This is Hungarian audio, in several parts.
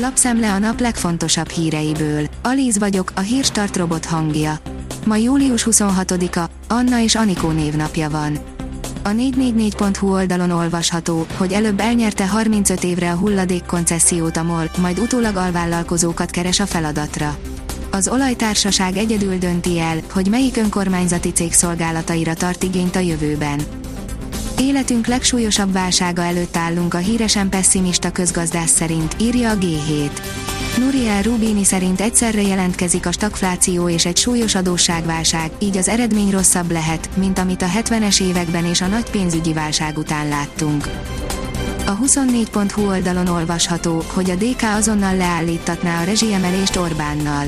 Lapszemle a nap legfontosabb híreiből. Alíz vagyok, a hírstart robot hangja. Ma július 26-a, Anna és Anikó névnapja van. A 444.hu oldalon olvasható, hogy előbb elnyerte 35 évre a hulladék koncesziót a MOL, majd utólag alvállalkozókat keres a feladatra. Az olajtársaság egyedül dönti el, hogy melyik önkormányzati cég szolgálataira tart igényt a jövőben. Életünk legsúlyosabb válsága előtt állunk a híresen pessimista közgazdász szerint, írja a G7. Nuriel Rubini szerint egyszerre jelentkezik a stagfláció és egy súlyos adósságválság, így az eredmény rosszabb lehet, mint amit a 70-es években és a nagy pénzügyi válság után láttunk. A 24.hu oldalon olvasható, hogy a DK azonnal leállítatná a rezsiemelést Orbánnal.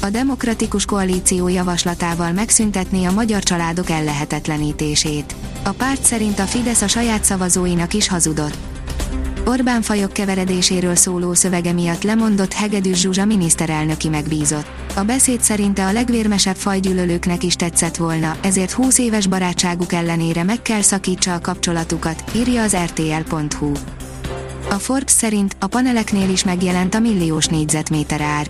A demokratikus koalíció javaslatával megszüntetné a magyar családok ellehetetlenítését. A párt szerint a Fidesz a saját szavazóinak is hazudott. Orbán fajok keveredéséről szóló szövege miatt lemondott Hegedűs Zsuzsa miniszterelnöki megbízott. A beszéd szerinte a legvérmesebb fajgyűlölőknek is tetszett volna, ezért 20 éves barátságuk ellenére meg kell szakítsa a kapcsolatukat, írja az rtl.hu. A Forbes szerint a paneleknél is megjelent a milliós négyzetméter ár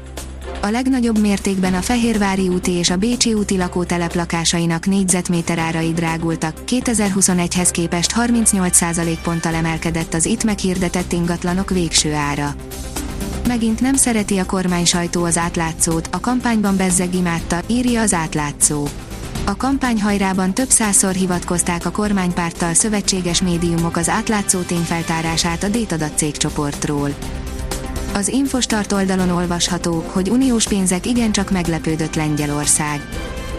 a legnagyobb mértékben a Fehérvári úti és a Bécsi úti lakótelep lakásainak négyzetméter árai drágultak, 2021-hez képest 38% ponttal emelkedett az itt meghirdetett ingatlanok végső ára. Megint nem szereti a kormány sajtó az átlátszót, a kampányban bezzeg imádta, írja az átlátszó. A kampány hajrában több százszor hivatkozták a kormánypárttal szövetséges médiumok az átlátszó tényfeltárását a Détadat cégcsoportról. Az Infostart oldalon olvasható, hogy uniós pénzek igencsak meglepődött Lengyelország.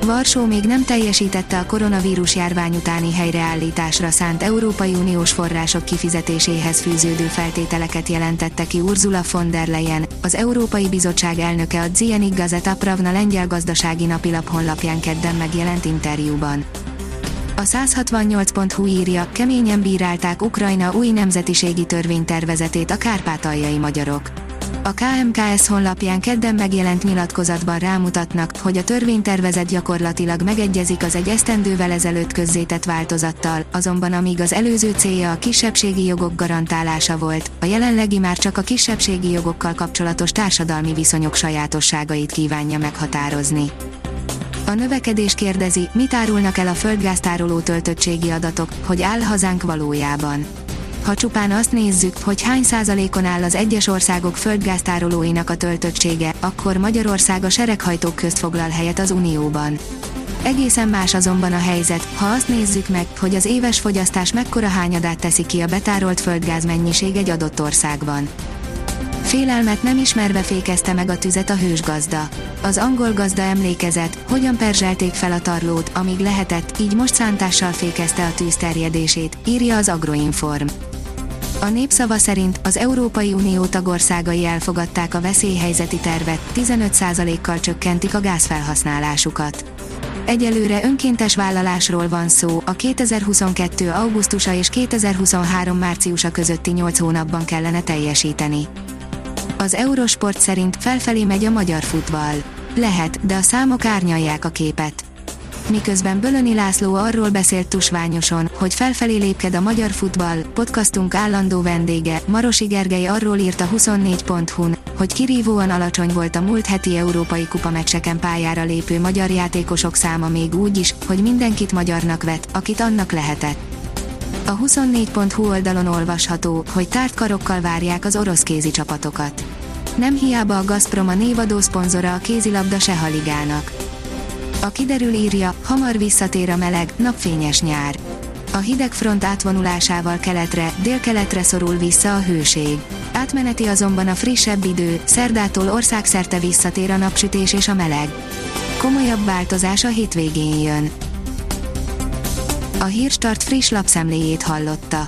Varsó még nem teljesítette a koronavírus járvány utáni helyreállításra szánt Európai Uniós források kifizetéséhez fűződő feltételeket jelentette ki Ursula von der Leyen, az Európai Bizottság elnöke a Zienik Gazeta Pravna lengyel gazdasági napilap honlapján kedden megjelent interjúban. A 168.hu írja, keményen bírálták Ukrajna új nemzetiségi törvénytervezetét a kárpátaljai magyarok a KMKS honlapján kedden megjelent nyilatkozatban rámutatnak, hogy a törvénytervezet gyakorlatilag megegyezik az egy esztendővel ezelőtt közzétett változattal, azonban amíg az előző célja a kisebbségi jogok garantálása volt, a jelenlegi már csak a kisebbségi jogokkal kapcsolatos társadalmi viszonyok sajátosságait kívánja meghatározni. A növekedés kérdezi, mit árulnak el a földgáztároló töltöttségi adatok, hogy áll hazánk valójában ha csupán azt nézzük, hogy hány százalékon áll az egyes országok földgáztárolóinak a töltöttsége, akkor Magyarország a sereghajtók közt foglal helyet az Unióban. Egészen más azonban a helyzet, ha azt nézzük meg, hogy az éves fogyasztás mekkora hányadát teszi ki a betárolt földgáz mennyiség egy adott országban. Félelmet nem ismerve fékezte meg a tüzet a hősgazda. Az angol gazda emlékezett, hogyan perzselték fel a tarlót, amíg lehetett, így most szántással fékezte a tűz terjedését, írja az Agroinform. A népszava szerint az Európai Unió tagországai elfogadták a veszélyhelyzeti tervet, 15%-kal csökkentik a gázfelhasználásukat. Egyelőre önkéntes vállalásról van szó, a 2022. augusztusa és 2023. márciusa közötti 8 hónapban kellene teljesíteni. Az Eurosport szerint felfelé megy a magyar futball. Lehet, de a számok árnyalják a képet miközben Bölöni László arról beszélt tusványosan, hogy felfelé lépked a magyar futball, podcastunk állandó vendége, Marosi Gergely arról írt a 24.hu-n, hogy kirívóan alacsony volt a múlt heti európai kupameccseken pályára lépő magyar játékosok száma még úgy is, hogy mindenkit magyarnak vet, akit annak lehetett. A 24.hu oldalon olvasható, hogy tárt karokkal várják az orosz kézi csapatokat. Nem hiába a Gazprom a névadó szponzora a kézilabda Sehaligának. A kiderül írja, hamar visszatér a meleg, napfényes nyár. A hideg front átvonulásával keletre, délkeletre szorul vissza a hőség. Átmeneti azonban a frissebb idő, szerdától országszerte visszatér a napsütés és a meleg. Komolyabb változás a hétvégén jön. A Hírstart friss lapszemléjét hallotta.